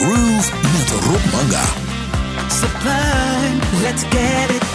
Groove met Rob Manga. Sublime, let's get it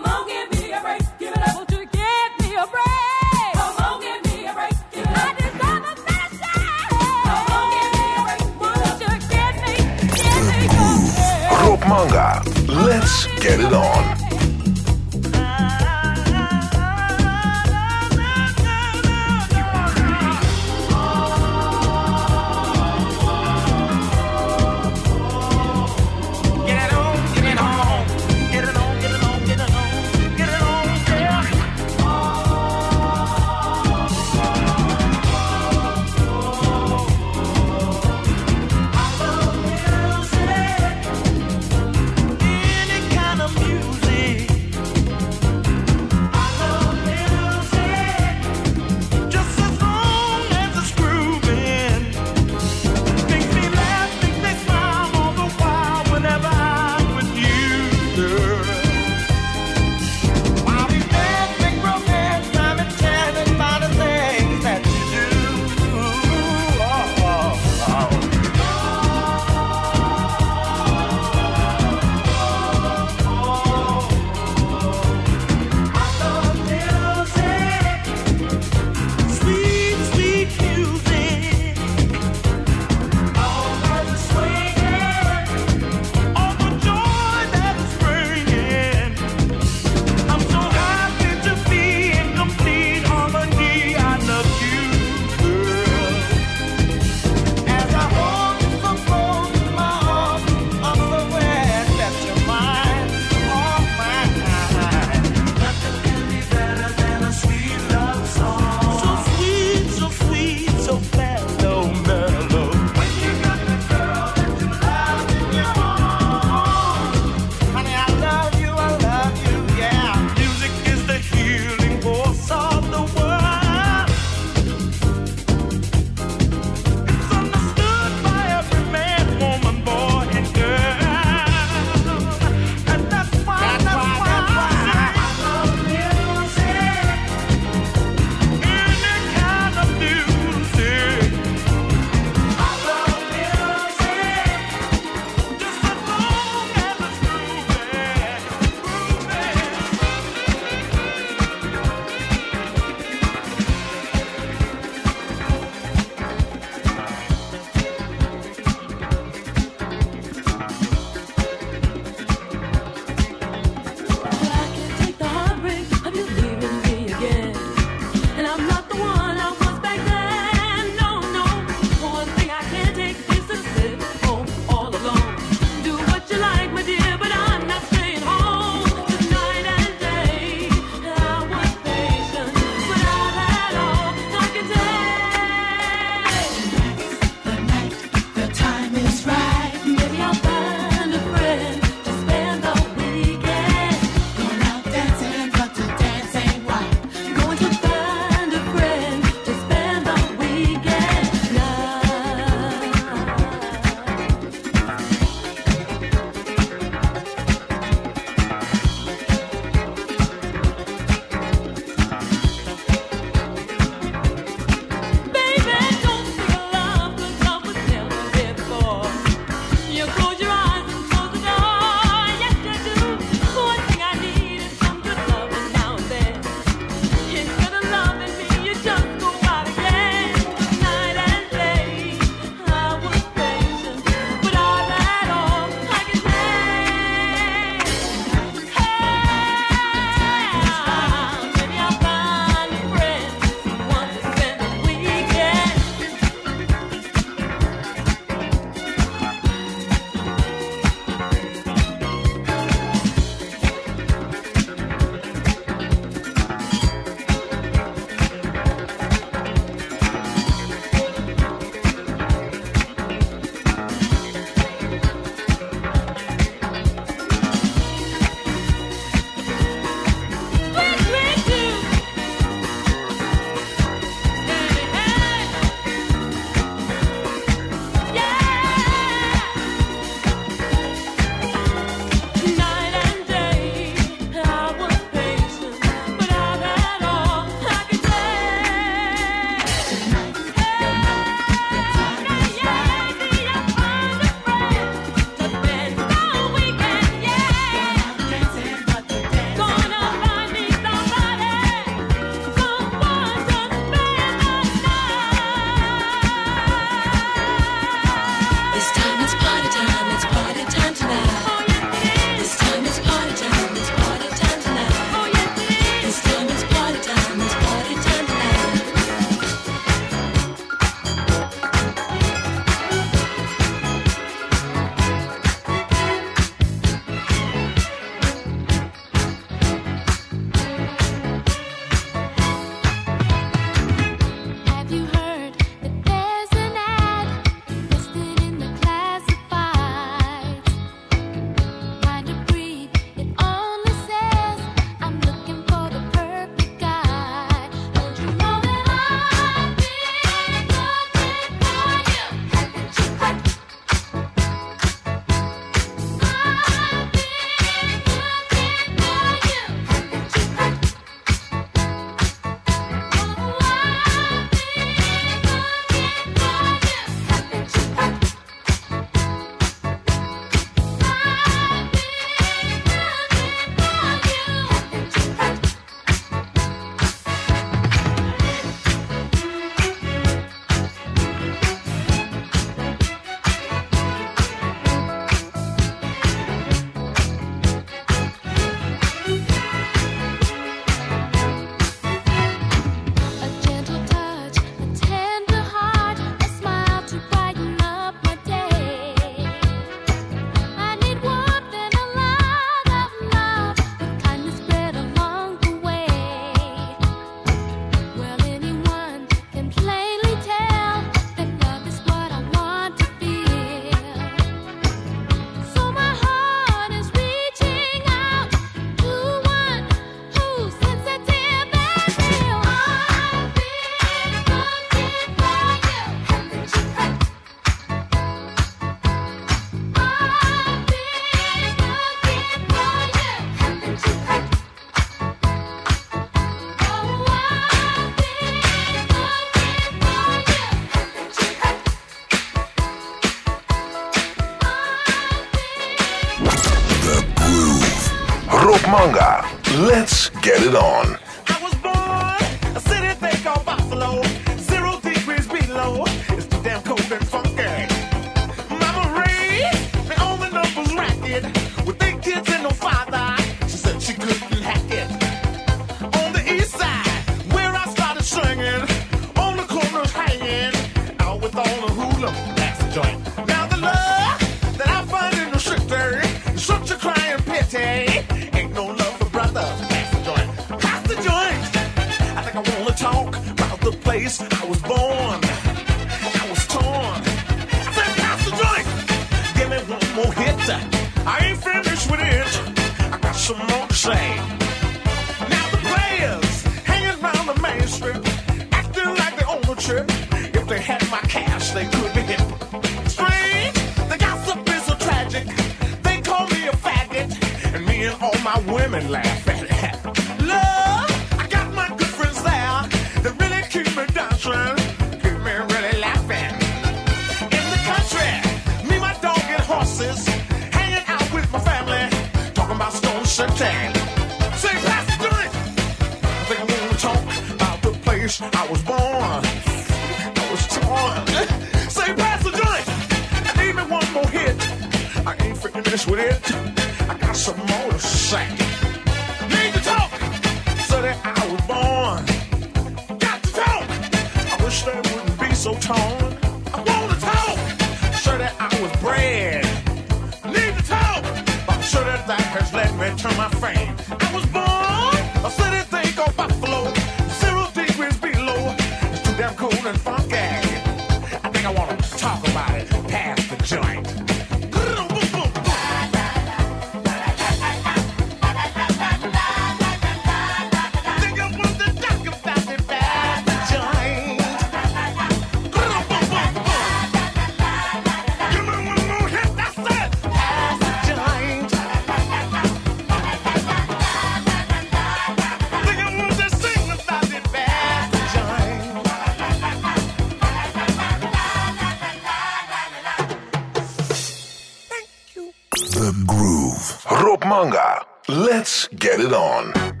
Groove. Rob Manga. Let's get it on.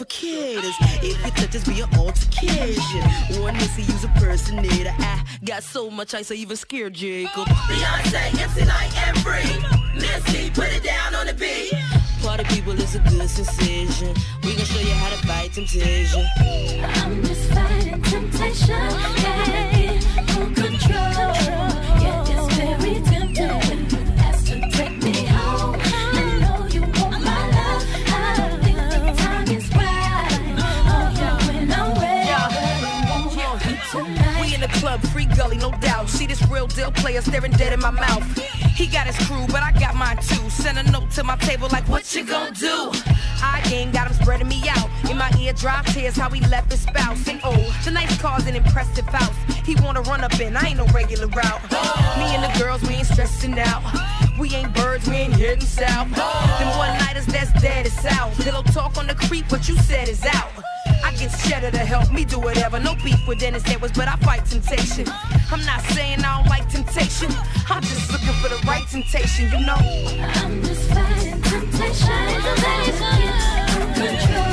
for kids. If you touch us, be an altercation. One missy, use a personator. I got so much ice, I even scared Jacob. Beyonce, MC Lyte free. Missy, put it down on the beat. Party people it's a good sensation. We gon' show you how to fight temptation. I'm just fighting temptation. Gotta get full control. player staring dead in my mouth. He got his crew, but I got mine too. Send a note to my table like, what you gonna do? I game got him spreading me out. In my ear, drop tears how he left his spouse. And oh, tonight's car's an impressive house. He wanna run up in, I ain't no regular route. Me and the girls, we ain't stressing out. We ain't birds, we ain't hitting south. Oh. Them one nighters that's dead is out. Pillow talk on the creep, what you said is out. I get cheddar to help me do whatever. No beef with Dennis Edwards, but I fight temptation. I'm not saying I don't like temptation. I'm just looking for the right temptation, you know. I'm just fighting temptation. Control.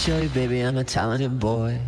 show you, baby, I'm a talented boy.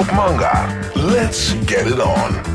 Talk Manga. Let's get it on.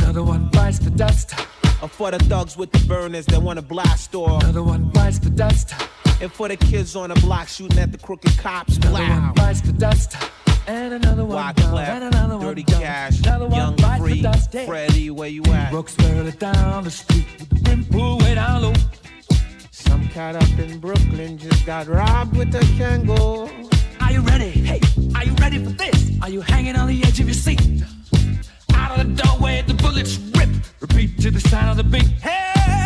Another one bites the dust. Uh, for the thugs with the burners that wanna blast off. Another one bites the dust. And for the kids on the block shooting at the crooked cops. Another one bites the dust. And another one down. And another one Dirty down. Cash, Another one Young bites Free, the dust. Hey. Freddie, where you at? Brooks barely down the street with the brim way down low. Some cat up in Brooklyn just got robbed with a Kangol. Are you ready? Hey, are you ready for this? Are you hanging on the edge of your seat? Out of the doorway, the bullets rip. Repeat to the sound of the beat. Hey!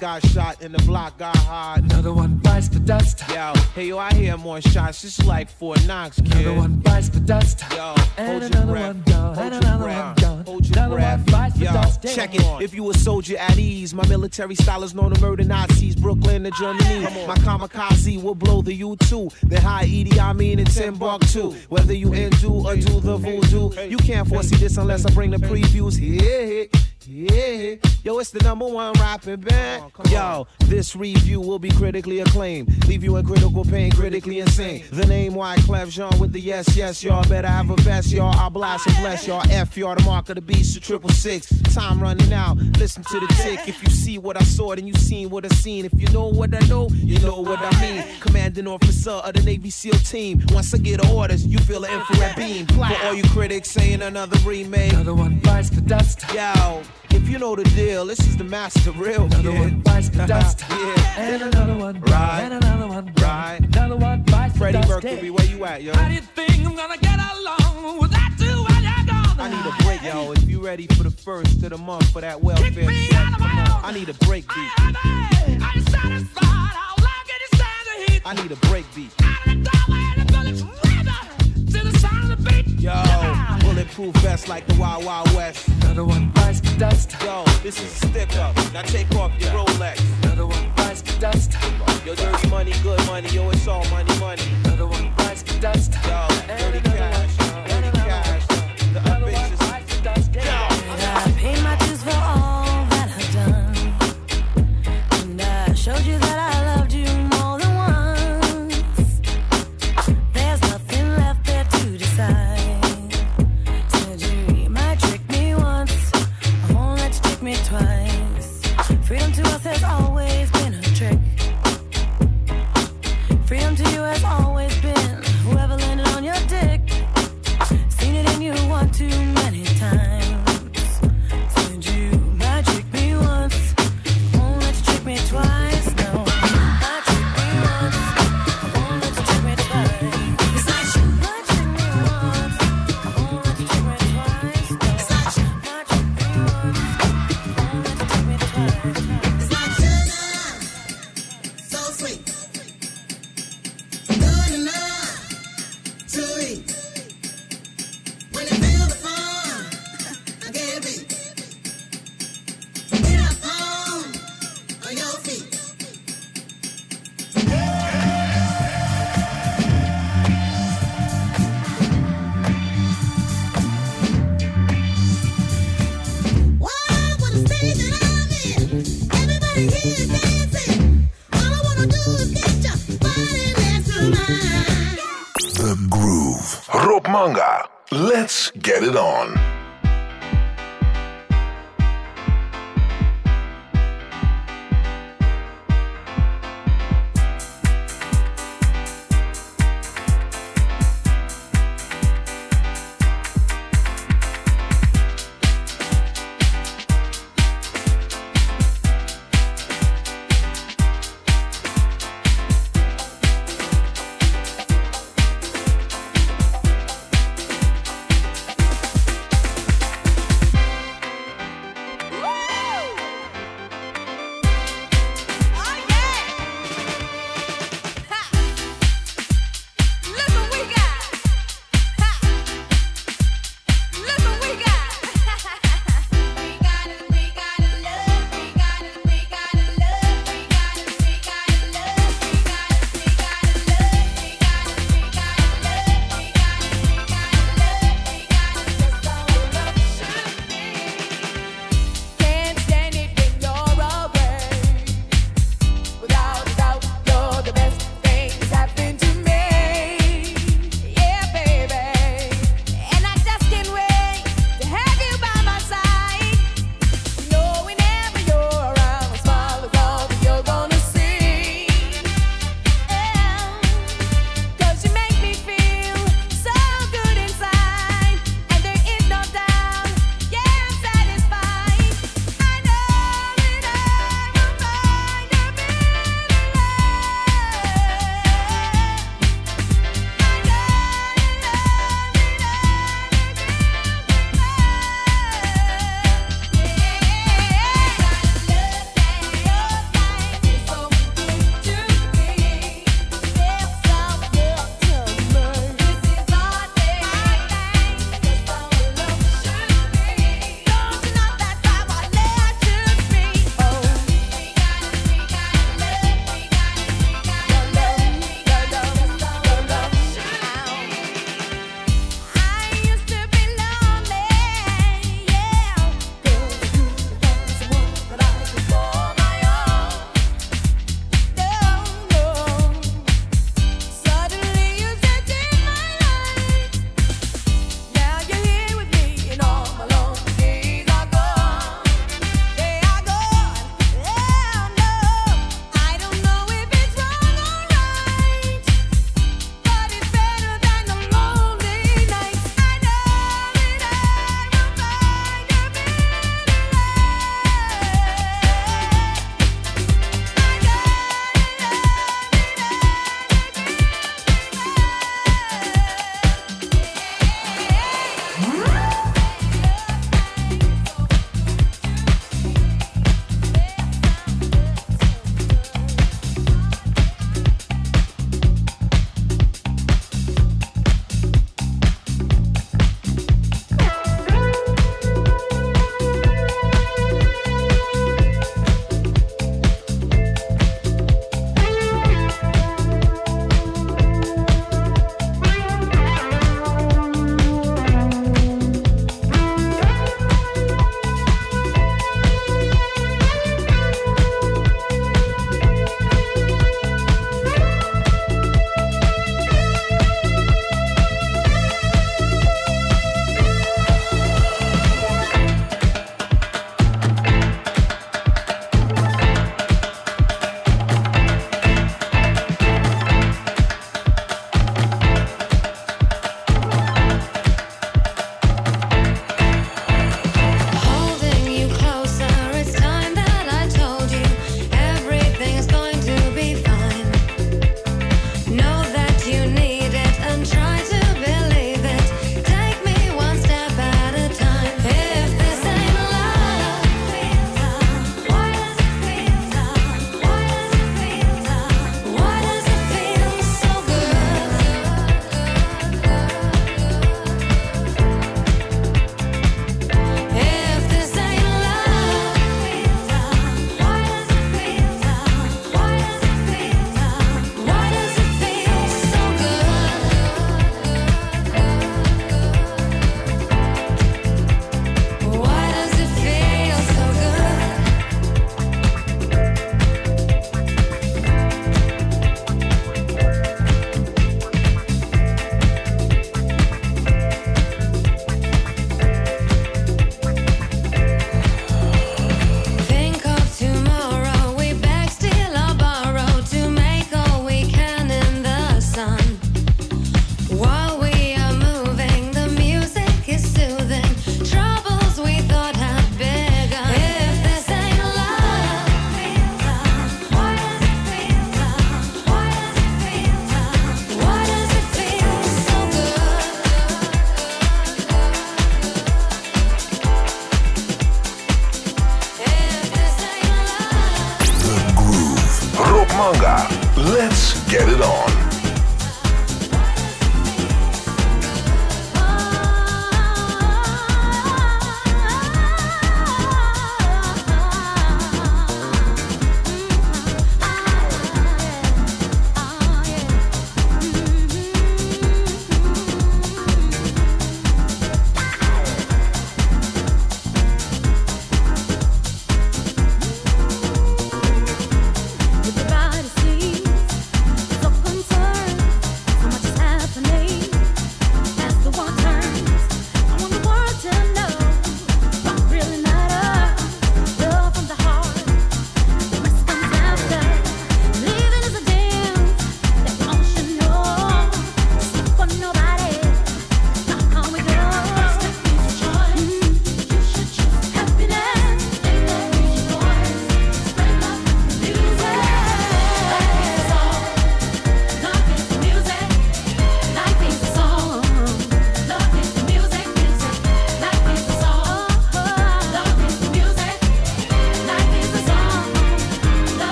Got shot and the block got hot. Another one bites the dust. Yo, hey yo, I hear more shots. Is like Fort Knox, kid. Another one bites the dust. Yo, And another breath. one down. Hold And your another breath. one down. Hold your Another breath. one bites the Yo, dust. check it. If you a soldier at ease, my military style is known to murder Nazis, Brooklyn to Germany. My kamikaze will blow the U2. Then high Edie, I mean it's in Timbuktu. Whether you undo or do the voodoo, you can't foresee this unless I bring the previews. Yeah, yeah. Yo, it's the number one rapping band. Yo, this review will be critically acclaimed. Leave you in critical pain, critically insane. The name Wyclef Jean with the yes, yes, y'all better have a vest, y'all. I blast and bless y'all. F y'all, the mark of the beast, the triple six. Time running out. Listen to the tick. If you see what I saw, then you seen what I seen. If you know what I know, you know what I mean. Commanding officer of the Navy SEAL team. Once I get orders, you feel an infrared beam. For all you critics saying another remake. Another one bites the dust. Yo, if you know the deal, this is the master real Another kid. one bites the dust. yeah. And another one. Right. And another one. Right. Another one bites Freddie the dust. Mercury, where you at, yo? How do you think I'm gonna get along without you when you're gone? I need a break, yo. If you ready for the first of the month for that welfare Kick me check, out of my house. I need a break beat. Are you satisfied? How long can you stand the heat? I need a break beat. Out of the doorway, the bullets rip to the sound of the beat. Yo, bulletproof vest like the Wild Wild West. Another one bites the dust. Yo, this is a stick up. Now take off your Rolex. Another one bites the dust. Yo, dirty money, good money. Yo, it's all money, money. Another one bites the dust. Yo, dirty cash. The Groove. Rob Manga. Let's get it on.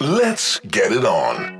Let's get it on.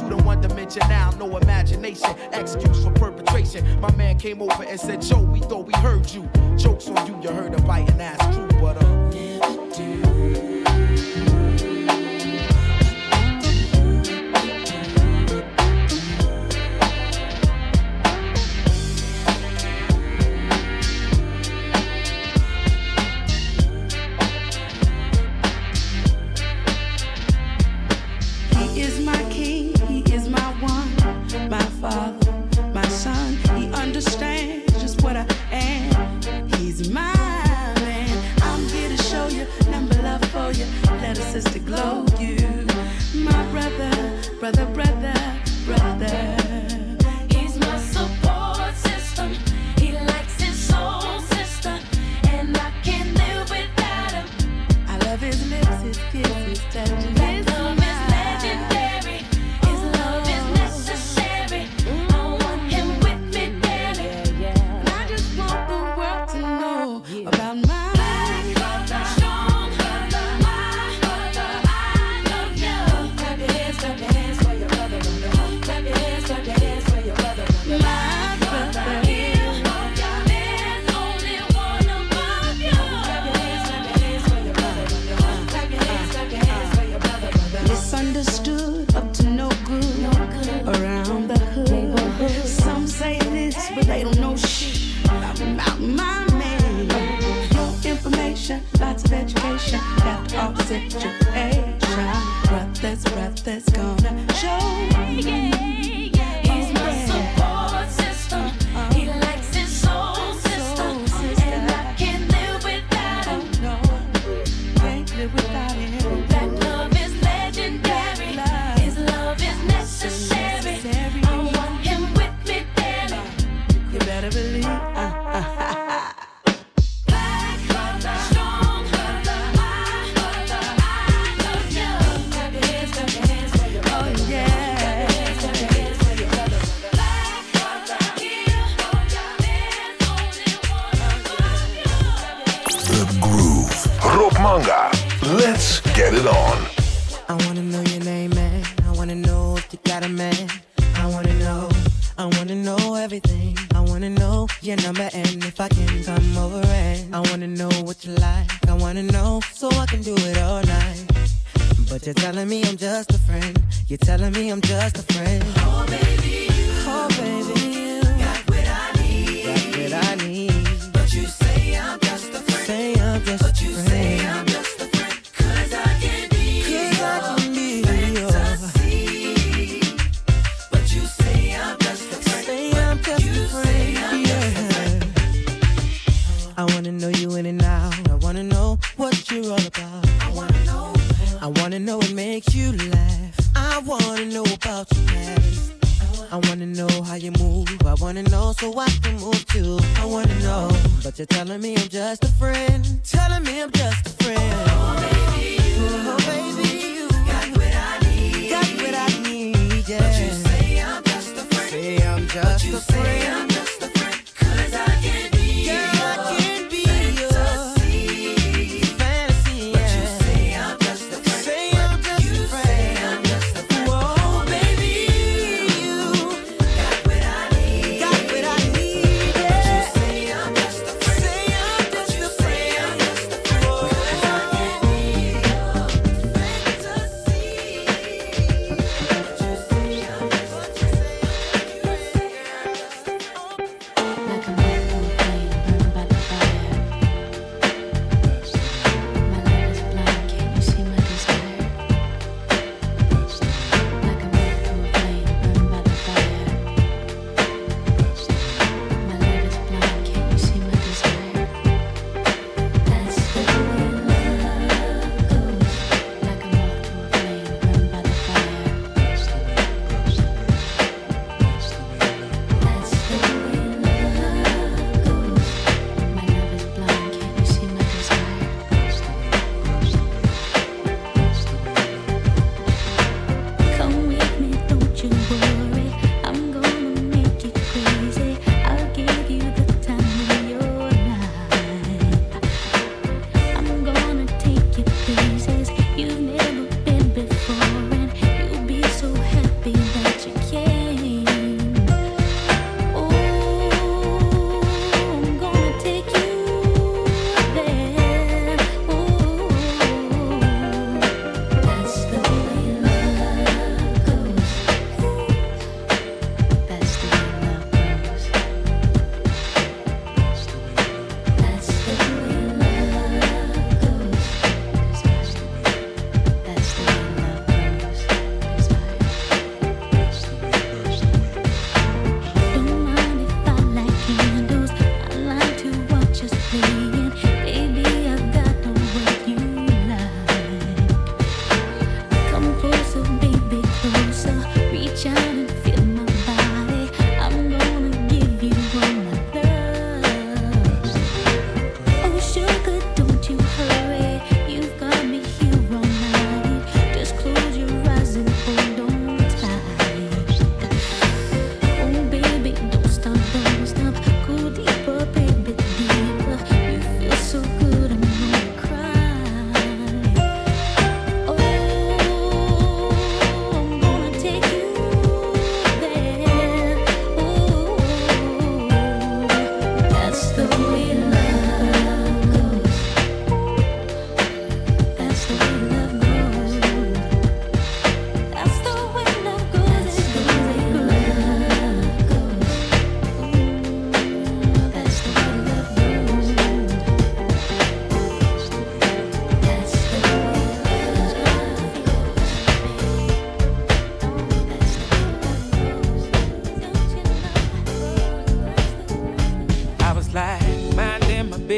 to the one dimension now, no imagination, excuse for perpetration. My man came over and said, Joe, we thought we heard you. Jokes on you, you heard a biting ass true, but uh. know what you're all about. I wanna know. I wanna know what makes you laugh. I wanna know about your past. I wanna know how you move. I wanna know so I can move too. I wanna know, but you're telling me I'm just a friend. Telling me I'm just a friend. Oh baby, oh baby.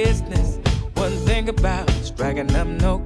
business. One thing about striking up no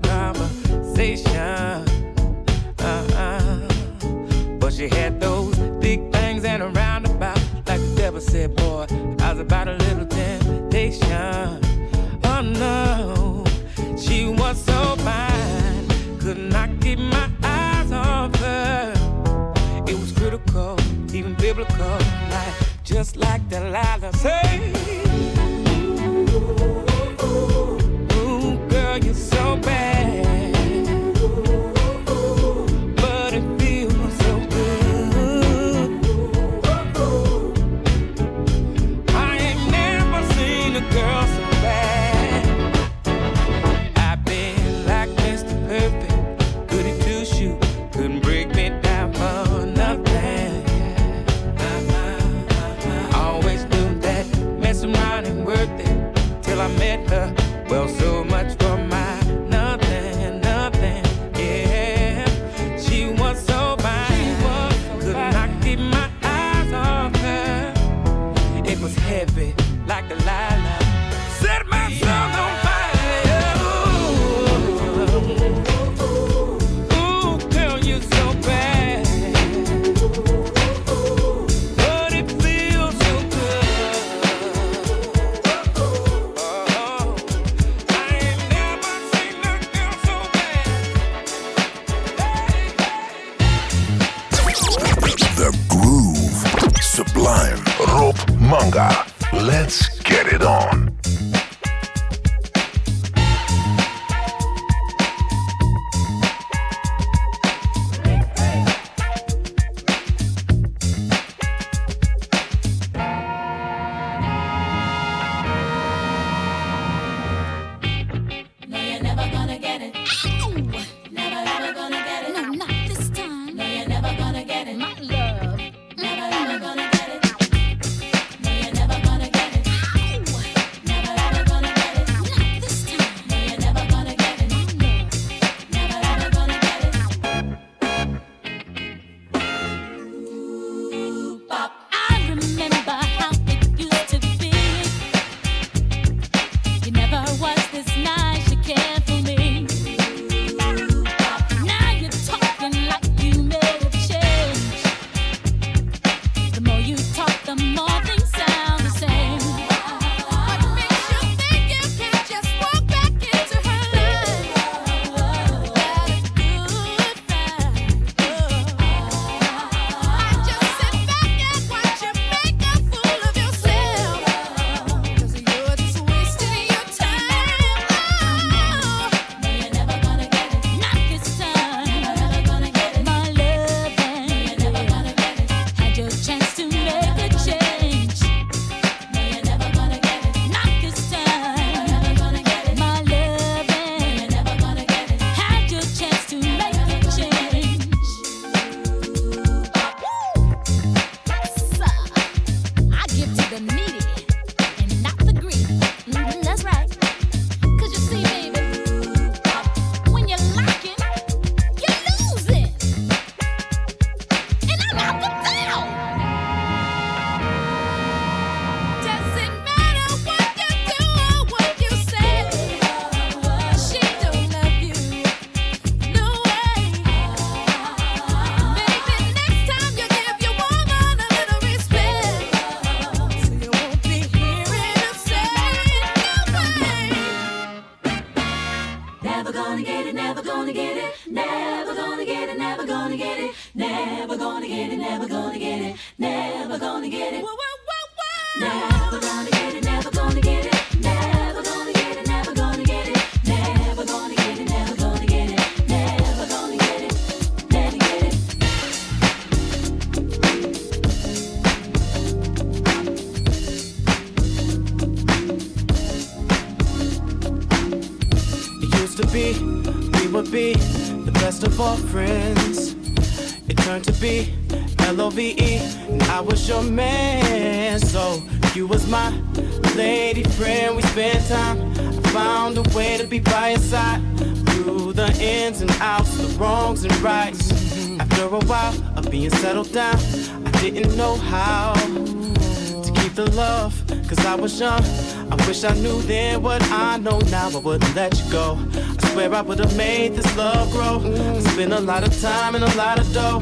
I knew then what I know now, I wouldn't let you go. I swear I would've made this love grow. I spent a lot of time and a lot of dough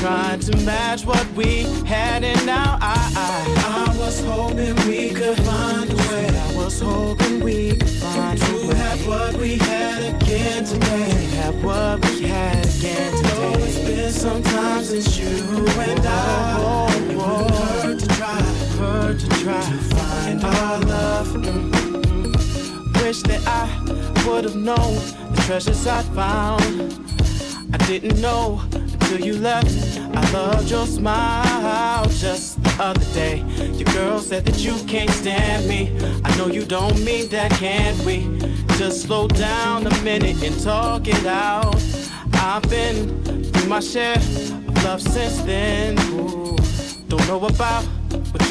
trying to match what we had, and now I, I, I was hoping we could find a way. I was hoping we could find to a way. have what we had again today. To have what we had again today. Though it's been some time since you and I. Oh, oh, oh. It would hurt to try never to try. And our love, wish that I would have known the treasures I found. I didn't know until you left. I loved your smile just the other day. Your girl said that you can't stand me. I know you don't mean that, can we? Just slow down a minute and talk it out. I've been through my share of love since then. Ooh, don't know about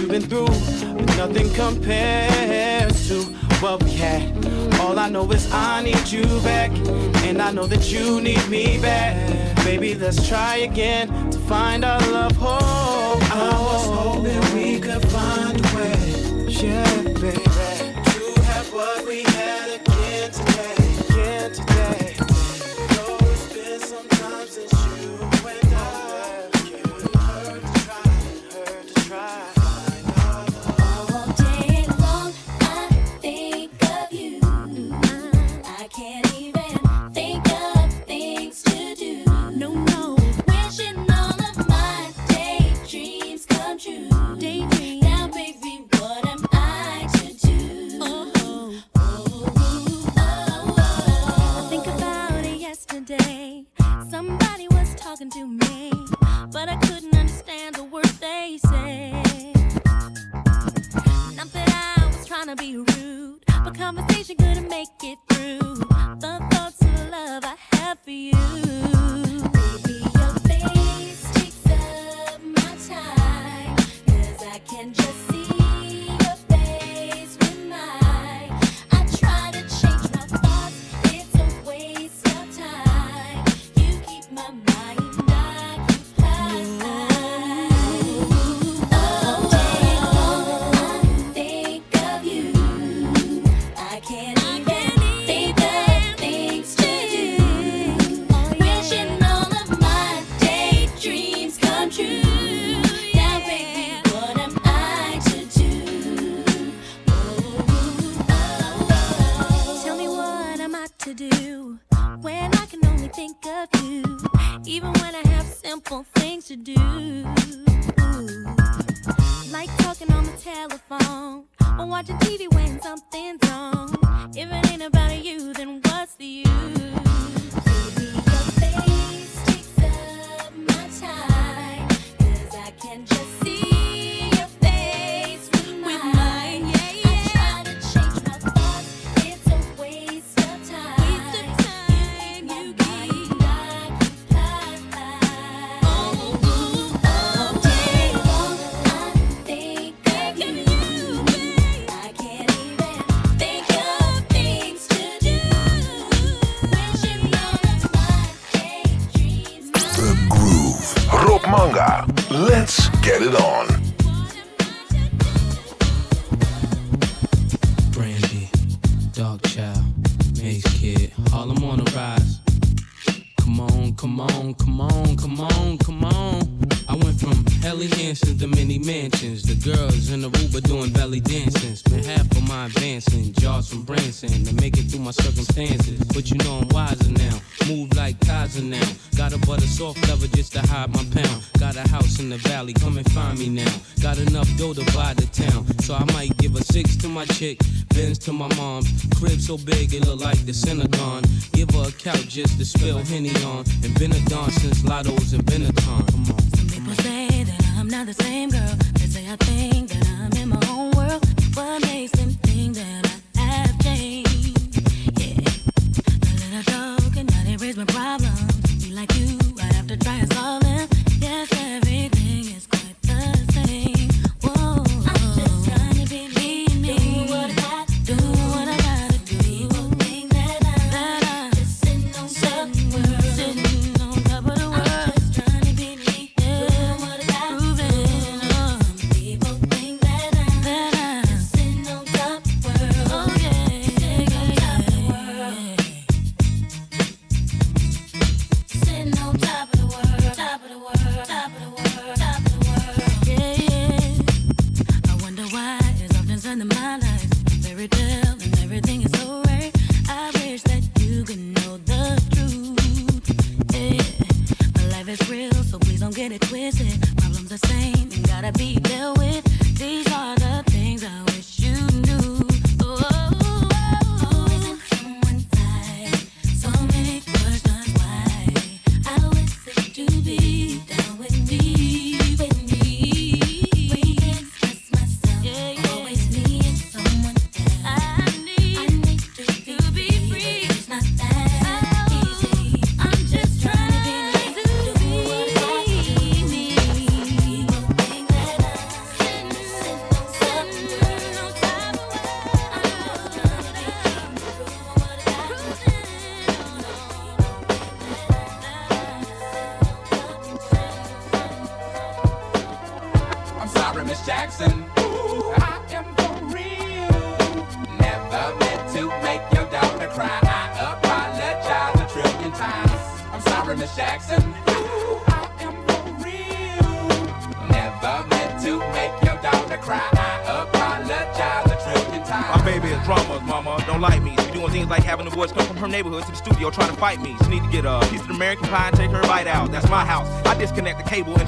we've been through, but nothing compares to what we had. All I know is I need you back, and I know that you need me back. Baby, let's try again to find our love whole. I was hoping we could find a way. Yeah.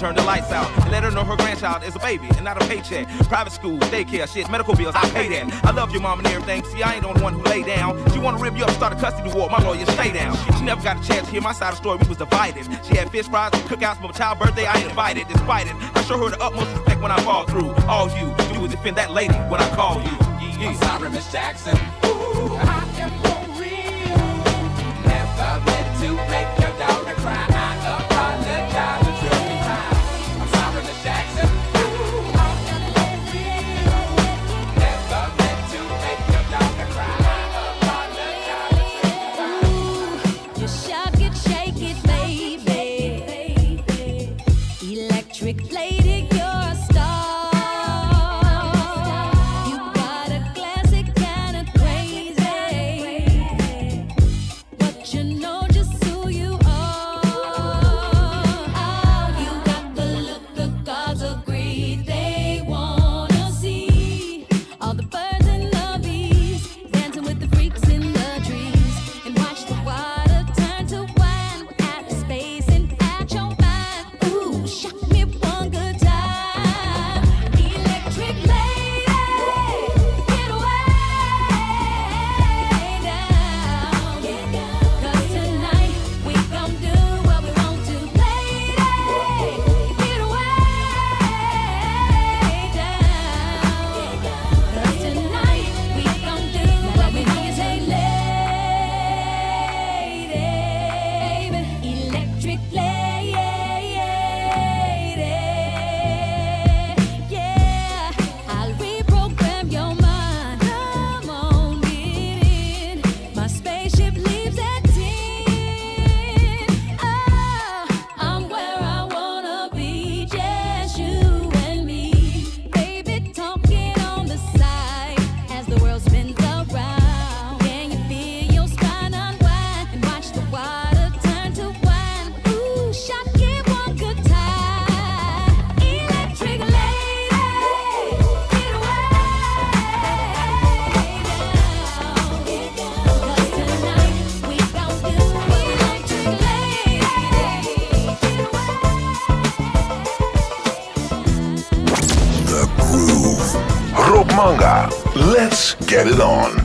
turn the lights out. And let her know her grandchild is a baby and not a paycheck. Private school, daycare, shit, medical bills, I pay that. I love your mom and everything. See, I ain't the only one who lay down. She wanna rip you up, start a custody war. My lawyer, stay down. She never got a chance to hear my side of the story. We was divided. She had fish fries and cookouts for my child birthday. I ain't invited. Despite it, I show her the utmost respect when I fall through. All you do is defend that lady when I call you. Yeah. I'm sorry, Miss Jackson. Get it on.